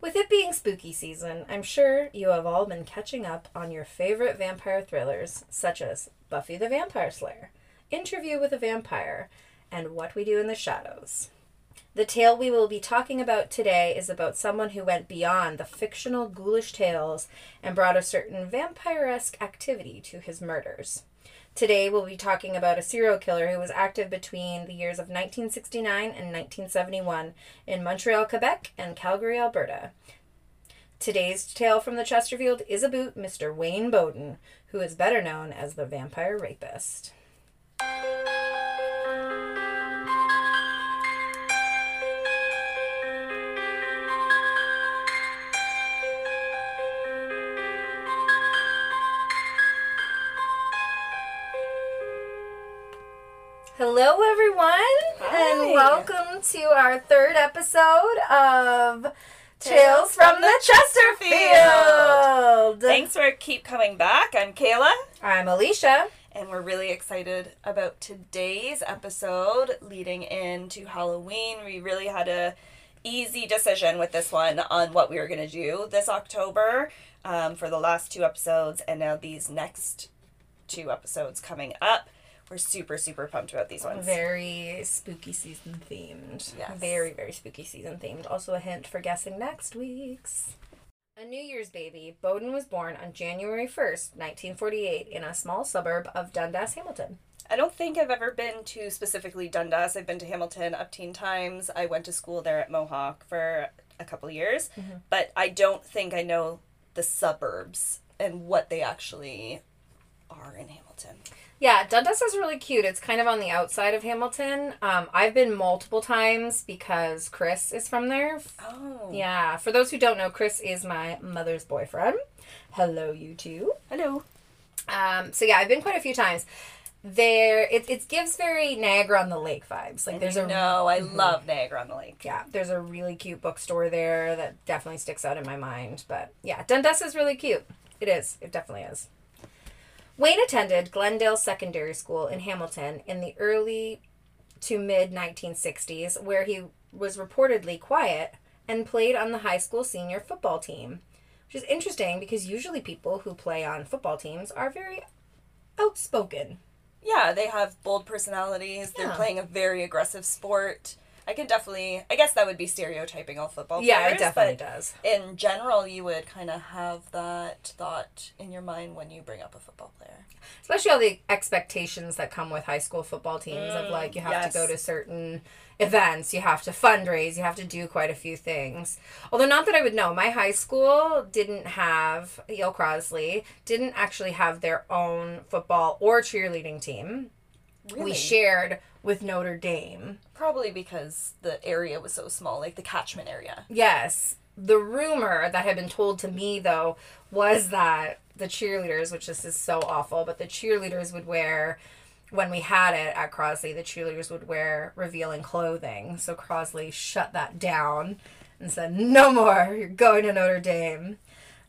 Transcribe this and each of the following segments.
With it being spooky season, I'm sure you have all been catching up on your favorite vampire thrillers, such as Buffy the Vampire Slayer, Interview with a Vampire, and What We Do in the Shadows. The tale we will be talking about today is about someone who went beyond the fictional ghoulish tales and brought a certain vampire esque activity to his murders. Today we'll be talking about a serial killer who was active between the years of 1969 and 1971 in Montreal, Quebec, and Calgary, Alberta. Today's tale from the Chesterfield is about Mr. Wayne Boden, who is better known as the vampire rapist. Hello, everyone, Hi. and welcome to our third episode of Tales from the Chesterfield. Thanks for keep coming back. I'm Kayla, I'm Alysia. and we're really excited about today's episode leading into Halloween. We really had a easy decision with this one on what we were going to do this October um, for the last two episodes, and now these next two episodes coming up. We're super, super pumped about these ones. Very spooky season themed. Yes. Very, very spooky season themed. Also, a hint for guessing next week's. A New Year's baby, Boden was born on January 1st, 1948, in a small suburb of Dundas, Hamilton. I don't think I've ever been to specifically Dundas. I've been to Hamilton up teen times. I went to school there at Mohawk for a couple years, mm-hmm. but I don't think I know the suburbs and what they actually are in Hamilton. Yeah, Dundas is really cute. It's kind of on the outside of Hamilton. Um, I've been multiple times because Chris is from there. Oh, Yeah, for those who don't know, Chris is my mother's boyfriend. Hello, you two. Hello. Um, so yeah, I've been quite a few times. There, it, it gives very Niagara on the Lake vibes. Like there's a no, I love Niagara on the Lake. yeah, there's a really cute bookstore there that definitely sticks out in my mind. But yeah, Dundas is really cute. It is. It definitely is. Wayne attended Glendale Secondary School in Hamilton in the early to mid 1960s, where he was reportedly quiet and played on the high school senior football team. Which is interesting because usually people who play on football teams are very outspoken. Yeah, they have bold personalities. They're playing a very aggressive sport. I can definitely, I guess that would be stereotyping all football Yeah, players. it definitely does. in general, you would kind of have that thought in your mind when you bring up a football player. especially all the expectations that come with high school football teams of like you have yes. to go mm, to certain events you have to fundraise you have to do quite a few things although not that i would know my high school didn't have EL Crossley didn't actually have their own football or cheerleading team Really? we shared with notre dame Probably because the area was so small, like the catchment area. Yes. The rumor that had been told to me, though, was that the cheerleaders, which this is so awful, but the cheerleaders would wear, when we had it at Crossley, the cheerleaders would wear revealing clothing. So Crossley shut that down and said, no more, you're going to Notre Dame.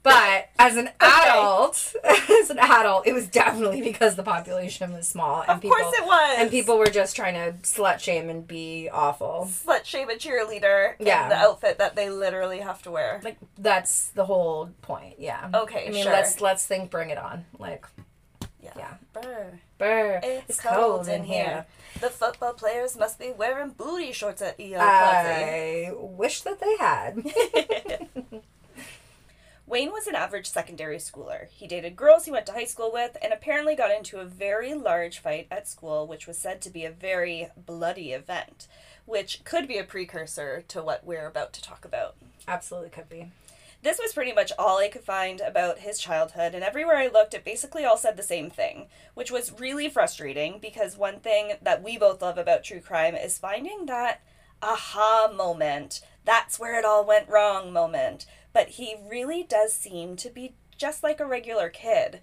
But as an adult, as an adult, it was definitely because the population was small and Of course it was. and people were just trying to slut shame and be awful. slut shame a cheerleader Yeah. in the outfit that they literally have to wear. like that's the whole point yeah Okay, i mean sure. let's let's think bring it on like Yeah. yeah. Brr. brr It's, cold, in here. The football players must be wearing booty shorts at EL i wish that they had Wayne was an average secondary schooler. He dated girls he went to high school with and apparently got into a very large fight at school, which was said to be a very bloody event, which could be a precursor to what we're about to talk about. absolutely could be This was pretty much all I could find about his childhood, and everywhere I looked, it basically all said the same thing, which was really frustrating because one thing that we both love about true crime is finding that aha moment. That's where it all went wrong moment. But he really does seem to be just like a regular kid.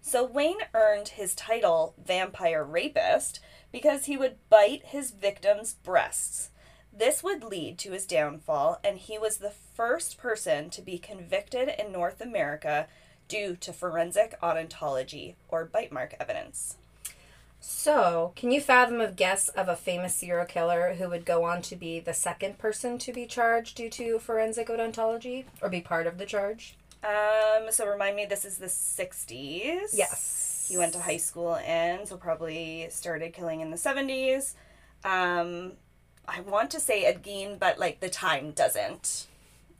So Wayne earned his title vampire rapist because he would bite his victims' breasts. This would lead to his downfall, and he was the first person to be convicted in North America due to forensic odontology or bite mark evidence. So, can you fathom a guess of a famous serial killer who would go on to be the second person to be charged due to forensic odontology or be part of the charge? Um, so remind me, this is the 60s. Yes. He went to high school and so probably started killing in the 70s. Um, I want to say Ed Gein, but like the time doesn't.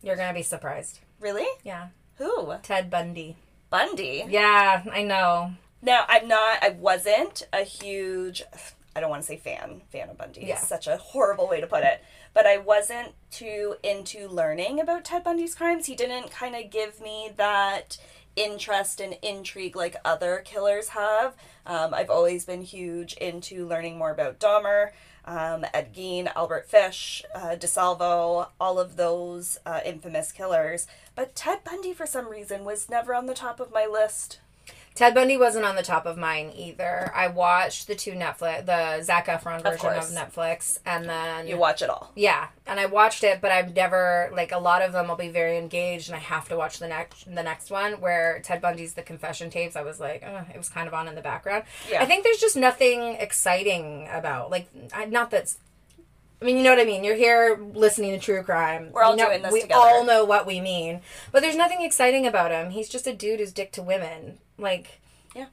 You're going to be surprised. Really? Yeah. Who? Ted Bundy. Bundy. Yeah, I know. Now, I'm not, I wasn't a huge, I don't want to say fan, fan of Bundy. Yeah. It's such a horrible way to put it. But I wasn't too into learning about Ted Bundy's crimes. He didn't kind of give me that interest and intrigue like other killers have. Um, I've always been huge into learning more about Dahmer, um, Ed Gein, Albert Fish, uh, DeSalvo, all of those uh, infamous killers. But Ted Bundy, for some reason, was never on the top of my list. Ted Bundy wasn't on the top of mine either. I watched the two Netflix, the Zac Efron version of. Netflix, and then You watch it all. yeah, and I watched it, but I've never like a lot of them. I'll be very engaged, and I have to watch the next the next one where Ted Bundy's the confession tapes. I was like, it was kind of on in the background. Yeah. I think there's just nothing exciting about like I, not that's. I mean, you know what I mean. You're here listening to true crime. We're all You know- doing this we together. We all know what we mean, but there's nothing exciting about him. He's just a dude who's dick to women. Like, yeah.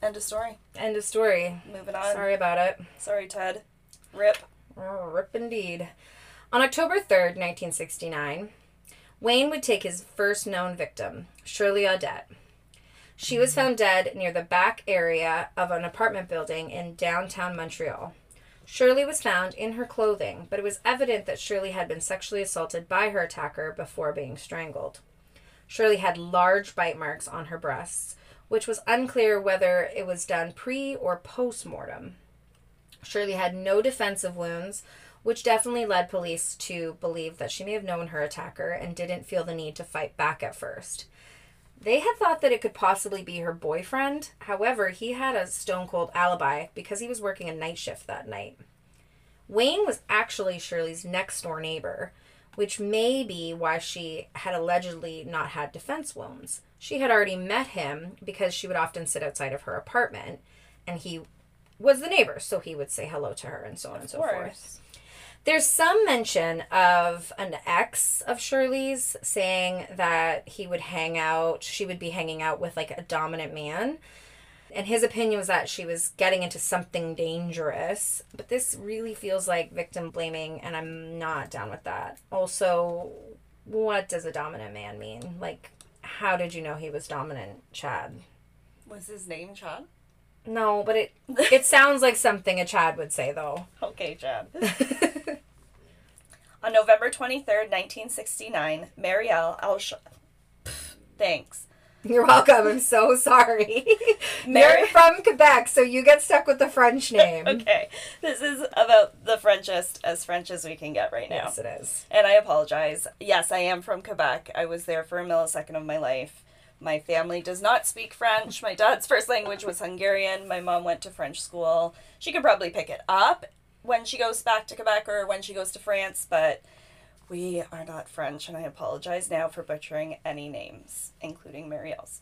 End of story. end of story. Moving on. Sorry about it. Sorry, Ted. Rip. Oh, rip indeed. On October 3rd, 1969, Wayne would take his first known victim, Shirley Audette. She was found dead near the back area of an apartment building in downtown Montreal. Shirley was found in her clothing, but it was evident that Shirley had been sexually assaulted by her attacker before being strangled. Shirley had large bite marks on her breasts, which was unclear whether it was done pre or post mortem. Shirley had no defensive wounds, which definitely led police to believe that she may have known her attacker and didn't feel the need to fight back at first. They had thought that it could possibly be her boyfriend. However, he had a stone cold alibi because he was working a night shift that night. Wayne was actually Shirley's next door neighbor, which may be why she had allegedly not had defense wounds. She had already met him because she would often sit outside of her apartment, and he was the neighbor, so he would say hello to her and so on and so forth. There's some mention of an ex of Shirley's saying that he would hang out, she would be hanging out with like a dominant man. And his opinion was that she was getting into something dangerous. But this really feels like victim blaming, and I'm not down with that. Also, what does a dominant man mean? Like, how did you know he was dominant, Chad? Was his name Chad? No, but it it sounds like something a Chad would say though. Okay, Chad. On November 23rd, 1969, Marielle Alsh... Thanks. You're welcome. I'm so sorry. Mary- You're from Quebec, so you get stuck with the French name. Okay, this is about the Frenchest as French as we can get right now. Yes, it is. And I apologize. Yes, I am from Quebec. I was there for a millisecond of my life. My family does not speak French. My dad's first language was Hungarian. My mom went to French school. She could probably pick it up when she goes back to Quebec or when she goes to France, but we are not French, and I apologize now for butchering any names, including Marielle's.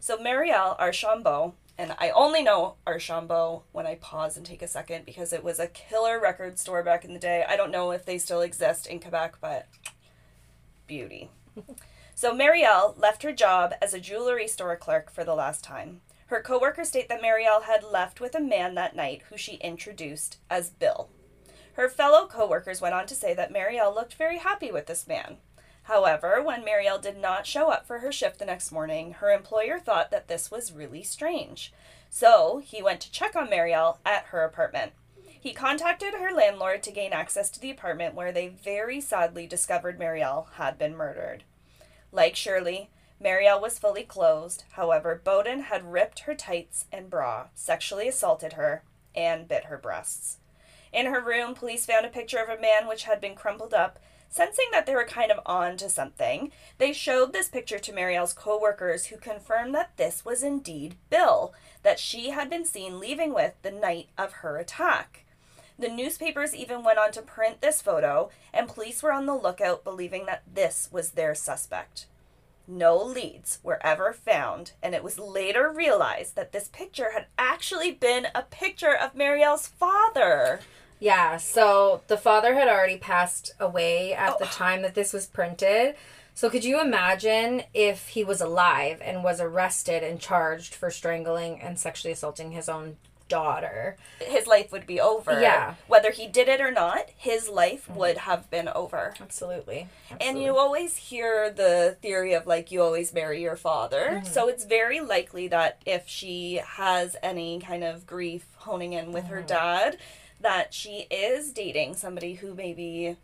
So Marielle Archambault, and I only know Archambault when I pause and take a second because it was a killer record store back in the day. I don't know if they still exist in Quebec, but beauty. so Marielle left her job as a jewelry store clerk for the last time. Her coworkers state that Marielle had left with a man that night who she introduced as Bill. Her fellow coworkers went on to say that Marielle looked very happy with this man. However, when Marielle did not show up for her shift the next morning, her employer thought that this was really strange. So he went to check on Marielle at her apartment. He contacted her landlord to gain access to the apartment where they very sadly discovered Marielle had been murdered. Like Shirley, Marielle was fully clothed. However, Boden had ripped her tights and bra, sexually assaulted her, and bit her breasts. In her room, police found a picture of a man which had been crumpled up. Sensing that they were kind of on to something, they showed this picture to Marielle's co-workers who confirmed that this was indeed Bill, that she had been seen leaving with the night of her attack. The newspapers even went on to print this photo, and police were on the lookout believing that this was their suspect. No leads were ever found, and it was later realized that this picture had actually been a picture of Marielle's father. Yeah, so the father had already passed away at the oh. time that this was printed. So could you imagine if he was alive and was arrested and charged for strangling and sexually assaulting his own daughter? His life would be over. Yeah. Whether he did it or not, his life mm-hmm. would have been over. Absolutely. And you always hear the theory of like you always marry your father. Mm-hmm. So it's very likely that if she has any kind of grief honing in with her mm-hmm. dad, that she is dating somebody who maybe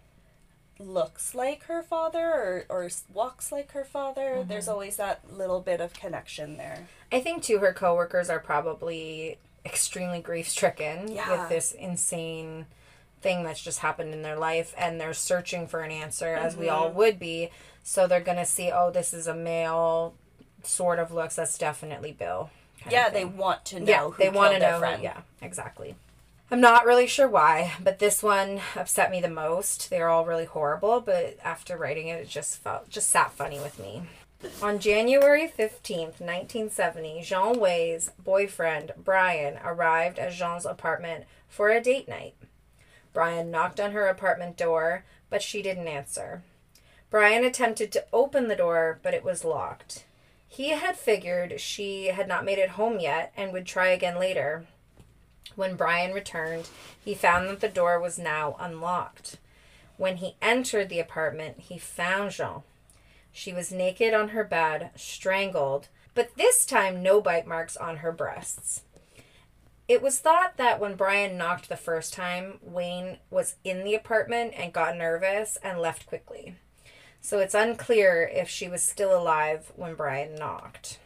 looks like her father or, or walks like her father. There's always that little bit of connection there. I think too her coworkers are probably extremely grief stricken Yeah. with this insane thing that's just happened in their life and they're searching for an answer as we all mm-hmm. would be. So they're gonna see, oh, this is a male sort of looks, that's definitely Bill. Yeah, they want to know yeah, who they want to know. friend. Yeah, exactly. I'm not really sure why, but this one upset me the most. They're all really horrible, but after writing it, it just felt just sat funny with me. On January 15th, 1970, Jean Way's boyfriend, Brian, arrived at Jean's apartment for a date night. Brian knocked on her apartment door, but she didn't answer. Brian attempted to open the door, but it was locked. He had figured she had not made it home yet and would try again later. When Brian returned, he found that the door was now unlocked. When he entered the apartment, he found Jean. She was naked on her bed, strangled, but this time no bite marks on her breasts. It was thought that when Brian knocked the first time, Wayne was in the apartment and got nervous and left quickly. So it's unclear if she was still alive when Brian knocked.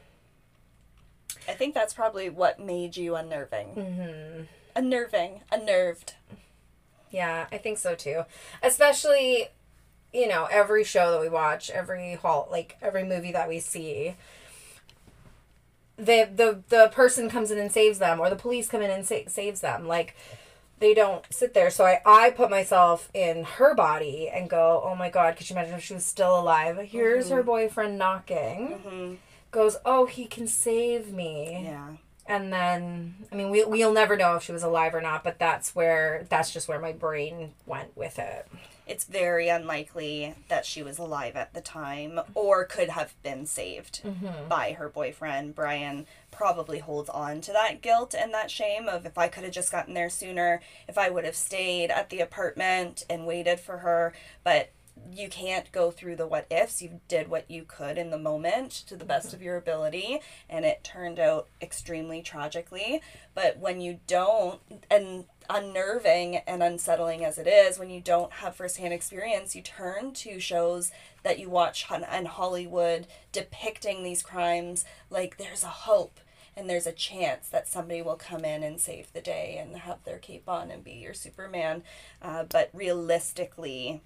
I think that's probably what made you unnerving. Mm-hmm. Unnerving. Unnerved. Yeah, I think so too. Especially, you know, every show that we watch, every hall, like every movie that we see, the the the person comes in and saves them, or the police come in and sa- saves them. Like they don't sit there. So I I put myself in her body and go, oh my god, could you imagine if she was still alive? Here's her mm-hmm. boyfriend knocking. Mm-hmm. Goes, oh, he can save me Yeah. And then I mean we we'll never know if she was alive or not, but that's where that's just where my brain went with it. It's very unlikely that she was alive at the time or could have been saved mm-hmm. by her boyfriend. Brian probably holds on to that guilt and that shame of if I could have just gotten there sooner, if I would have stayed at the apartment and waited for her. But you can't go through the what ifs. You did what you could in the moment to the best of your ability, and it turned out extremely tragically. But when you don't, and unnerving and unsettling as it is, when you don't have firsthand experience, you turn to shows that you watch on Hollywood depicting these crimes like there's a hope and there's a chance that somebody will come in and save the day and have their cape on and be your Superman. Uh, but realistically,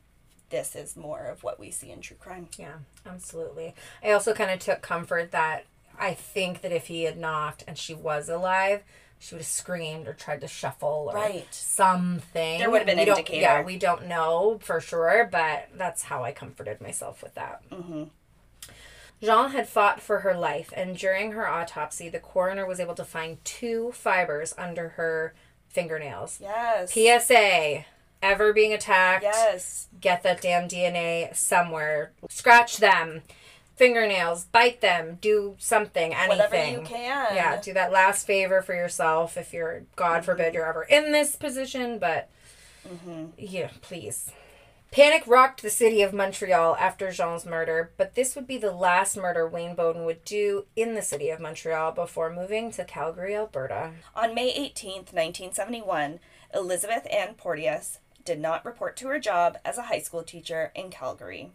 this is more of what we see in true crime. Yeah, absolutely. I also kind of took comfort that I think that if he had knocked and she was alive, she would have screamed or tried to shuffle or Right. something. There would have been We indicator. Yeah, we don't know for sure, but that's how I comforted myself with that. Mm-hmm. Jean had fought for her life, and during her autopsy, the coroner was able to find two fibers under her fingernails. Yes. PSA: Ever being attacked? Yes. get that damn DNA somewhere. Scratch them. Fingernails, bite them, do something, anything. Whatever you can. Yeah, do that last favor for yourself if you're, God forbid, mm-hmm. you're ever in this position, but mm-hmm. yeah, please. Panic rocked the city of Montreal after Jean's murder, but this would be the last murder Wayne Boden would do in the city of Montreal before moving to Calgary, Alberta. On May 18th, 1971, Elizabeth Ann Porteous did not report to her job as a high school teacher in Calgary,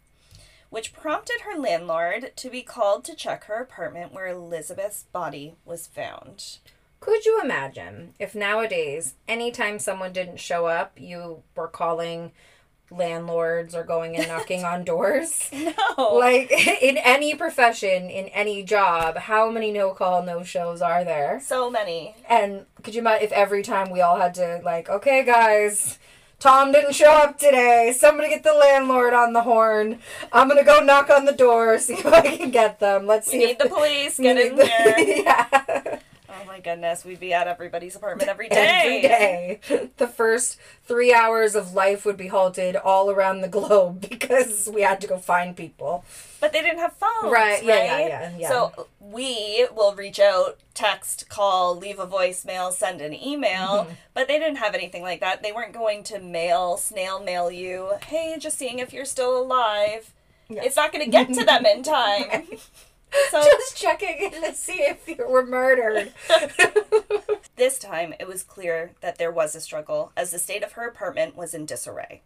which prompted her landlord to be called to check her apartment where Elizabeth's body was found. Could you imagine if nowadays, anytime someone didn't show up, you were calling landlords or going and knocking on doors? No. Like in any profession, in any job, how many no call, no shows are there? so many. And could you imagine if every time we all had to, like, okay, guys, Tom didn't show up today. Somebody get the landlord on the horn. I'm gonna go knock on the door, see if I can get them. Let's We see need if the police. Get in here. yeah. Oh my goodness, we'd be at everybody's apartment every day. Every day. The first three hours of life would be halted all around the globe because we had to go find people. But they didn't have phones. Right, Right. yeah, yeah, yeah, yeah. So we will reach out, text, call, leave a voicemail, send an email. Mm-hmm. But they didn't have anything like that. They weren't going to mail, snail mail you, hey, just seeing if you're still alive. Yeah. It's not going to get to them in time. So Just checking in to see if you were murdered. This time, it was clear that there was a struggle, as the state of her apartment was in disarray.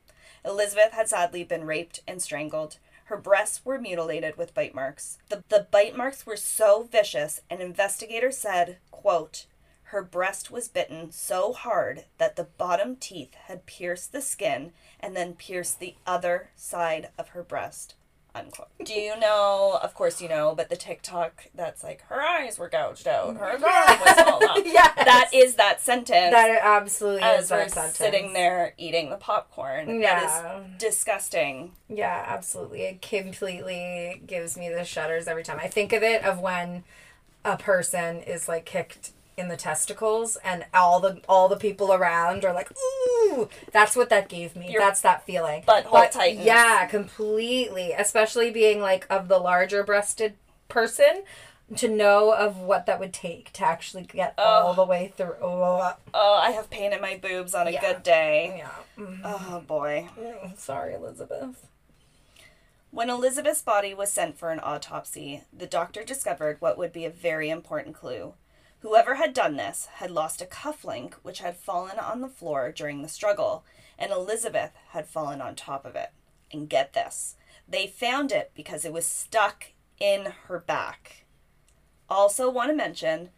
Elizabeth had sadly been raped and strangled. Her breasts were mutilated with bite marks. The, the bite marks were so vicious, an investigator said, quote, her breast was bitten so hard that the bottom teeth had pierced the skin and then pierced the other side of her breast. Unquote. Do you know? Of course you know, but the TikTok that's like her eyes were gouged out, her arm was swollen up. Yes. That is that sentence. That absolutely as is we're that sentence. sitting there eating the popcorn. Yeah. That is disgusting. Yeah, absolutely. It completely gives me the shudders every time I think of it. Of when a person is like kicked in the testicles, and all the all the people around are like, "Ooh!" That's what that gave me. Your That's that feeling. butthole But, tightens. Yeah, completely. Especially being like of the larger breasted person. To know of what that would take to actually get all the way through. Oh, Oh, I have pain in my boobs on a Yeah. good day. yeah. Mm, Oh boy. Sorry, Elizabeth. When Elizabeth's body was sent for an autopsy, the doctor discovered what would be a very important clue. Whoever had done this had lost a cufflink which had fallen on the floor during the struggle, and Elizabeth had fallen on top of it. And get this they found it because it was stuck in her back. Also, want to mention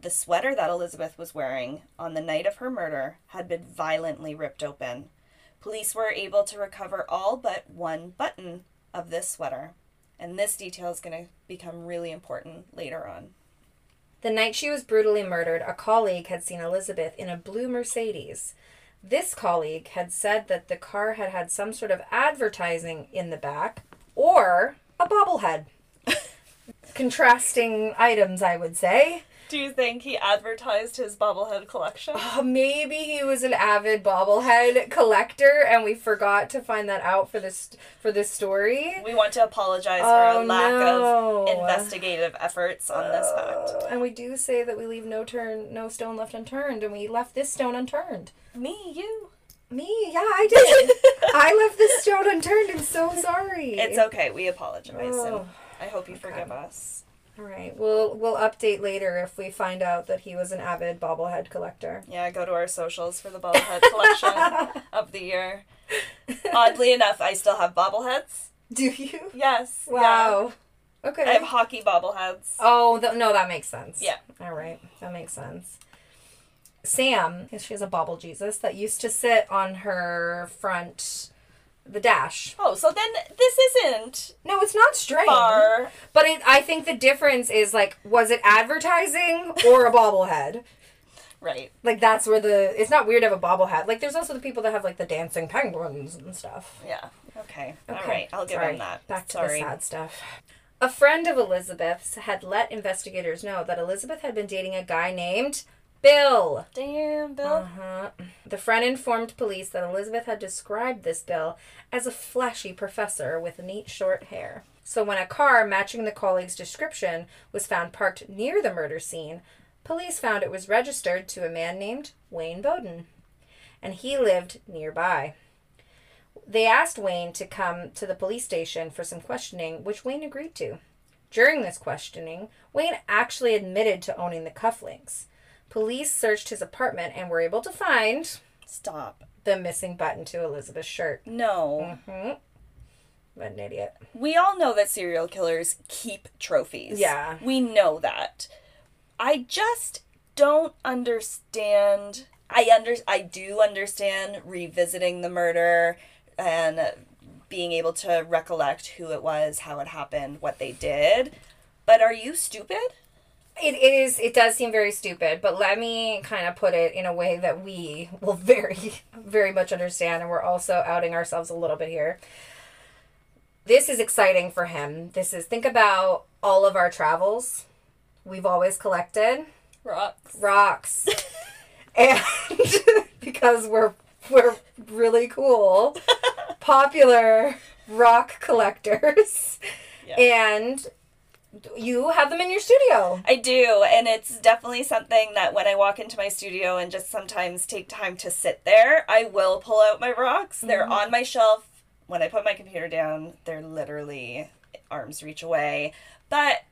the sweater that Elizabeth was wearing on the night of her murder had been violently ripped open. Police were able to recover all but one button of this sweater, and this detail is going to become really important later on. The night she was brutally murdered, a colleague had seen Elizabeth in a blue Mercedes. This colleague had said that the car had had some sort of advertising in the back or a bobblehead. Contrasting items, I would say. Do you think he advertised his bobblehead collection? Uh, maybe he was an avid bobblehead collector, and we forgot to find that out for this for this story. We want to apologize for our lack no. of investigative efforts on this fact. Uh, and we do say that we leave no turn, no stone left unturned, and we left this stone unturned. Me, you. Me, yeah, I did. I left this stone unturned. I'm so sorry. It's okay. We apologize, and Oh. I hope you forgive us. All right. We'll we'll update later if we find out that he was an avid bobblehead collector. Yeah, go to our socials for the bobblehead collection of the year. Oddly enough, I still have bobbleheads. Do you? Yes. yeah. Wow. Okay. I have hockey bobbleheads. Oh th- no, that makes sense. Yeah. All right, that makes sense. Sam, she has a bobble Jesus that used to sit on her front, the dash. Oh, so then this isn't No, it's not strange. far. But it, I think the difference is like, was it advertising or a bobblehead? Right. Like that's where the it's not weird to have a bobblehead. Like there's also the people that have like the dancing penguins and stuff. Yeah. Okay. All Okay, right. I'll give sorry. him that. Back to Sorry. the sad stuff. A friend of Elizabeth's had let investigators know that Elizabeth had been dating a guy named Bill. Damn, Bill. Uh-huh. The friend informed police that Elizabeth had described this Bill as a flashy professor with neat short hair. So when a car matching the colleague's description was found parked near the murder scene, police found it was registered to a man named Wayne Boden, and he lived nearby. They asked Wayne to come to the police station for some questioning, which Wayne agreed to. During this questioning, Wayne actually admitted to owning the cufflinks. Police searched his apartment and were able to find Stop. the missing button to Elizabeth's shirt. No. Hmm. What an idiot. We all know that serial killers keep trophies. Yeah. We know that. I just don't understand. I under I do understand revisiting the murder and being able to recollect who it was, how it happened, what they did. But are you stupid? It, is it does seem very stupid, but let me kind of put it in a way that we will very very much understand and we're also outing ourselves a little bit here. This is exciting for him. This is think about all of our travels. We've always collected Rocks. rocks. and because we're we're really cool, popular rock collectors. Yeah. And you have them in your studio. I do, and it's definitely something that when I walk into my studio and just sometimes take time to sit there, I will pull out my rocks. They're mm-hmm. on my shelf. When I put my computer down, they're literally arm's reach away. But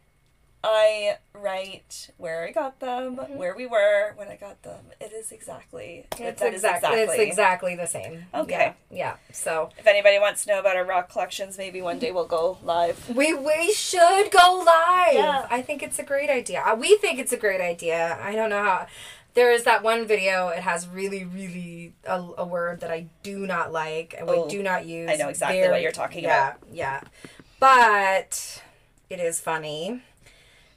I write where I got them, where we were when I got them. It is exactly. It's is exactly, it's exactly the same. Okay. Yeah. yeah. So If anybody wants to know about our rock collections, maybe one day we'll go live. we we should go live. Yeah. I think it's a great idea. Uh, We think it's a great idea. I don't know how. There is that one video. It has really, really a, a word that I do not like and Oh, we do not use. I know exactly what you're talking about. yeah, Yeah, but it is funny.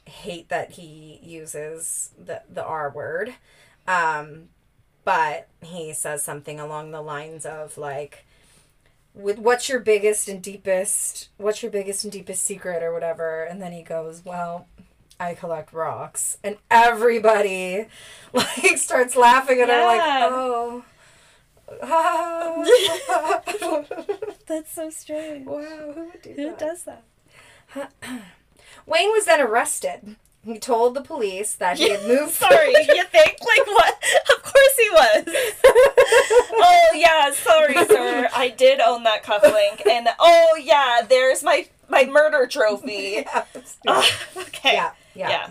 Hate that he uses the the R word, um, but he says something along the lines of like, "With what's your biggest and deepest? What's your biggest and deepest secret or whatever?" And then he goes, "Well." I collect rocks, and everybody like starts laughing, and I'm like, "Oh, That's so strange. Wow who would do Who that?" does that? Wayne was then arrested. He told the police that he had moved. Sorry, you think? Like what? Of course he was. oh yeah, sorry, sir. I did own that cufflink, and oh yeah, there's my my murder trophy. yeah, Ah, okay. yeah, yeah, yeah,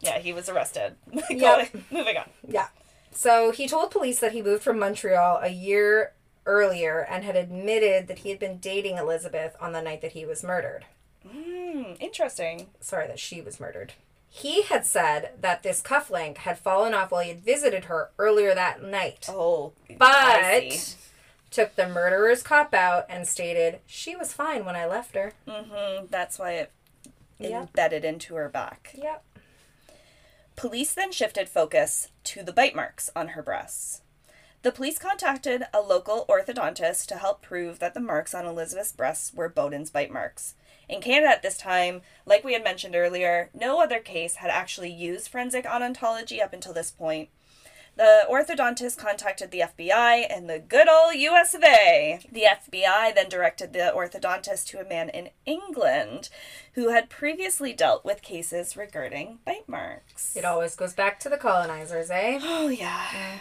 Yeah, He was arrested. Yep. Moving on. yeah. So he told police that he moved from Montreal a year earlier and had admitted that he had been dating Elizabeth on the night that he was murdered. Hmm. Interesting. Sorry, that she was murdered. He had said that this cufflink had fallen off while he had visited her earlier that night. Oh. But took the murderer's cop out and stated she was fine when I left her. Mhm. That's why it Yeah. embedded into her back. Yep. Police then shifted focus to the bite marks on her breasts. The police contacted a local orthodontist to help prove that the marks on Elizabeth's breasts were Boden's bite marks. In Canada at this time, like we had mentioned earlier, no other case had actually used forensic odontology up until this point. The orthodontist contacted the FBI and the good old US of A. The FBI then directed the orthodontist to a man in England who had previously dealt with cases regarding bite marks. It always goes back to the colonizers, eh? Oh, yeah.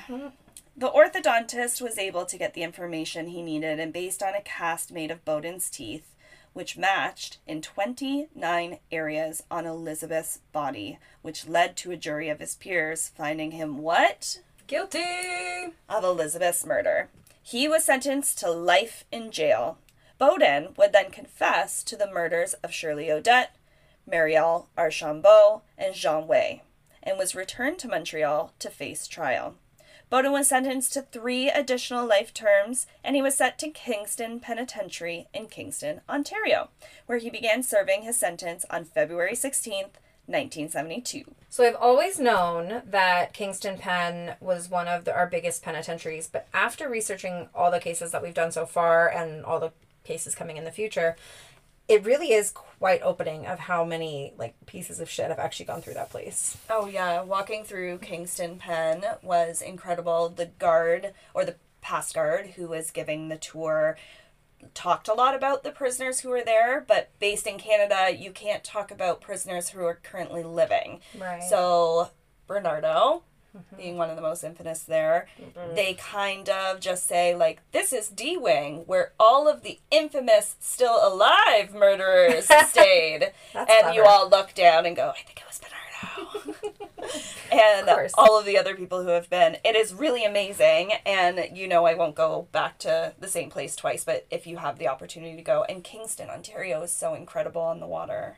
The orthodontist was able to get the information he needed and based on a cast made of Boden's teeth, which matched in 29 areas on Elizabeth's body, which led to a jury of his peers finding him what? Guilty. Of Elizabeth's murder. He was sentenced to life in jail. Boden would then confess to the murders of Shirley Audette, Marielle Archambault, and Jean Way, and was returned to Montreal to face trial. Boden was sentenced to three additional life terms, and he was sent to Kingston Penitentiary in Kingston, Ontario, where he began serving his sentence on February 16th, 1972. So I've always known that Kingston Penn was one of the, our biggest penitentiaries, but after researching all the cases that we've done so far and all the cases coming in the future, it really is quite opening of how many like pieces of shit have actually gone through that place. Oh yeah, walking through Kingston Pen was incredible. The guard or the past guard who was giving the tour talked a lot about the prisoners who were there, but based in Canada, you can't talk about prisoners who are currently living. Right. So Bernardo, being one of the most infamous there, they kind of just say like, "This is D Wing, where all of the infamous, still alive murderers stayed," and you all look down and go, "I think it was Bernardo." and Of all of the other people who have been. It is really amazing, and you know I won't go back to the same place twice, but if you have the opportunity to go, and Kingston, Ontario, is so incredible on the water.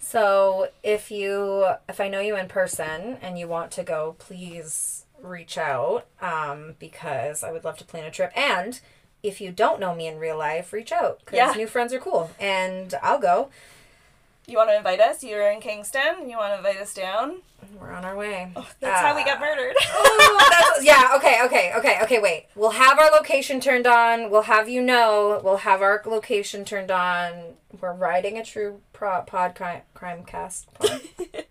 So if you if I know you in person and you want to go, please reach out um, because I would love to plan a trip. And if you don't know me in real life, reach out because Yeah. new friends are cool, and I'll go. You want to invite us? You're in Kingston. You want to invite us down? We're on our way. That's how we Uh, got murdered. oh, that's, yeah. Okay. Okay. Okay. Okay. Wait. We'll have our location turned on. We'll have you know. We'll have our location turned on. We're riding a true pro- pod crime, crime cast. Pod.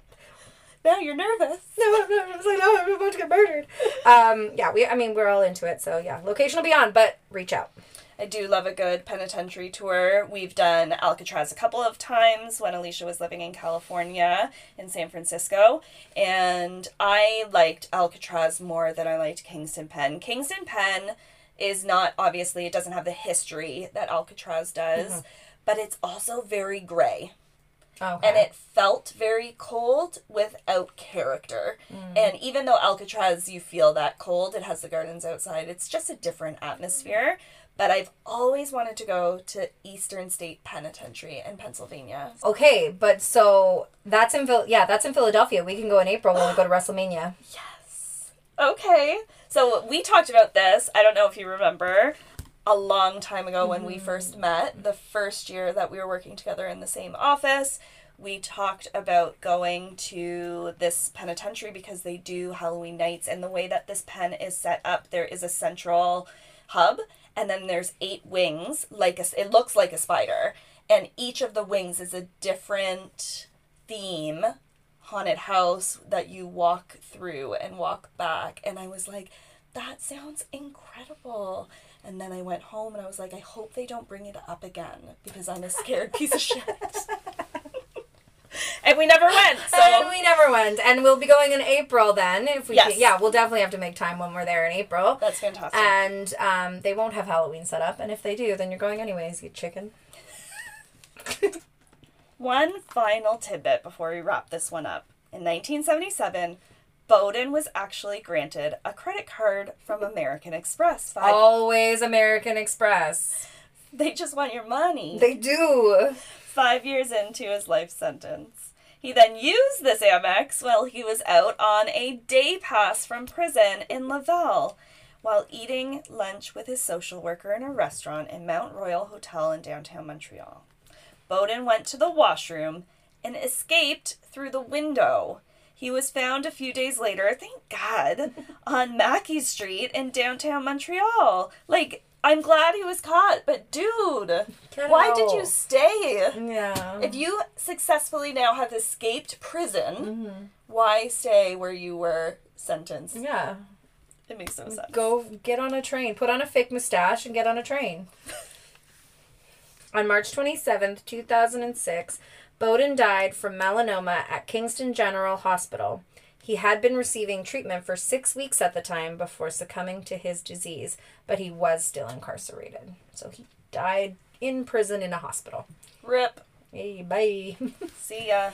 now you're nervous. no, I was like, no, I'm about to get murdered. Um. Yeah. We. I mean, we're all into it. So yeah, location will be on, but reach out. I do love a good penitentiary tour. We've done Alcatraz a couple of times when Alysia was living in California in San Francisco, and I liked Alcatraz more than I liked Kingston Pen. Kingston Pen is not obviously it doesn't have the history that Alcatraz does, mm-hmm. but it's also very gray Okay. and it felt very cold without character. Mm. And even though Alcatraz, you feel that cold, it has the gardens outside, it's just a different atmosphere. But I've always wanted to go to Eastern State Penitentiary in Pennsylvania. Okay, but so that's in Phil. Yeah, that's in Philadelphia. We can go in April when we go to WrestleMania. Yes. Okay. So we talked about this. I don't know if you remember a long time ago when we mm-hmm. first met, the first year that we were working together in the same office. We talked about going to this penitentiary because they do Halloween nights, and the way that this pen is set up, there is a central hub, and then there's eight wings, like a, it looks like a spider, and each of the wings is a different theme haunted house that you walk through and walk back. And I was like, that sounds incredible. And then I went home and I was like, I hope they don't bring it up again because I'm a scared piece of shit. and we never went. and we never went, and we'll be going in April then. If we, Yes. can, yeah, we'll definitely have to make time when we're there in April. that's fantastic. And um, they won't have Halloween set up, and if they do, then you're going anyways. You chicken. One final tidbit before we wrap this one up. In 1977, Boden was actually granted a credit card from American Express. Five, Always American Express. They just want your money. They do. Five years into his life sentence. He then used this Amex while he was out on a day pass from prison in Laval while eating lunch with his social worker in a restaurant in Mount Royal Hotel in downtown Montreal. Boden went to the washroom and escaped through the window. He was found a few days later, thank God, on Mackey Street in downtown Montreal. Like, I'm glad he was caught, but dude, Get why did you stay? Yeah. If you successfully now have escaped prison, Mm-hmm. why stay where you were sentenced? yeah. It makes no sense. Go get on a train. Put on a fake mustache and get on a train. on March 27th, 2006, Boden died from melanoma at Kingston General Hospital. He had been receiving treatment for six weeks at the time before succumbing to his disease, but he was still incarcerated. So he died in prison in a hospital. Rip. Hey, bye. See ya.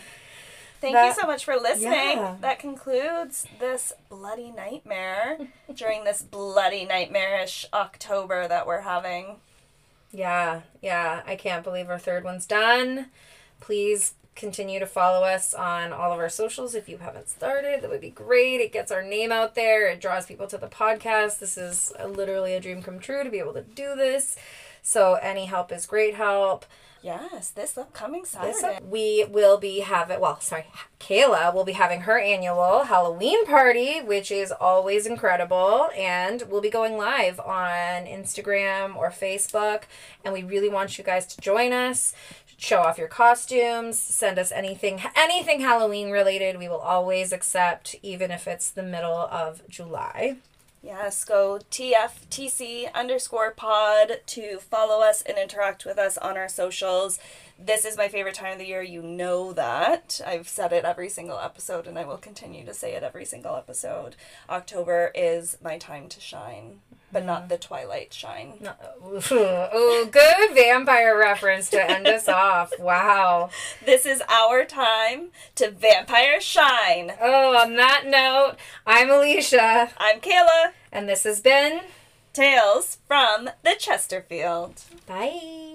Thank That- you so much for listening. Yeah. That concludes this bloody nightmare during this bloody nightmarish October that we're having. Yeah, yeah. I can't believe our third one's done. Please continue to follow us on all of our socials if you haven't started. That would be great. It gets our name out there, it draws people to the podcast. This is a, literally a dream come true to be able to do this. So, any help is great help. Yes, this upcoming This Saturday. up- we will be having, well, sorry, Kayla will be having her annual Halloween party, which is always incredible. And we'll be going live on Instagram or Facebook. And we really want you guys to join us. Show off your costumes, send us anything anything Halloween related. We will always accept, even if it's the middle of July. Yes, go TFTC underscore pod to follow us and interact with us on our socials. This is my favorite time of the year. You know that. I've said it every single episode and I will continue to say it every single episode. October is my time to shine, but not mm-hmm. the twilight shine. oh, good vampire reference to end us off. Wow. This is our time to vampire shine. Oh, on that note, I'm Alysia, I'm Kayla. and this has been Tales from the Chesterfield. Bye.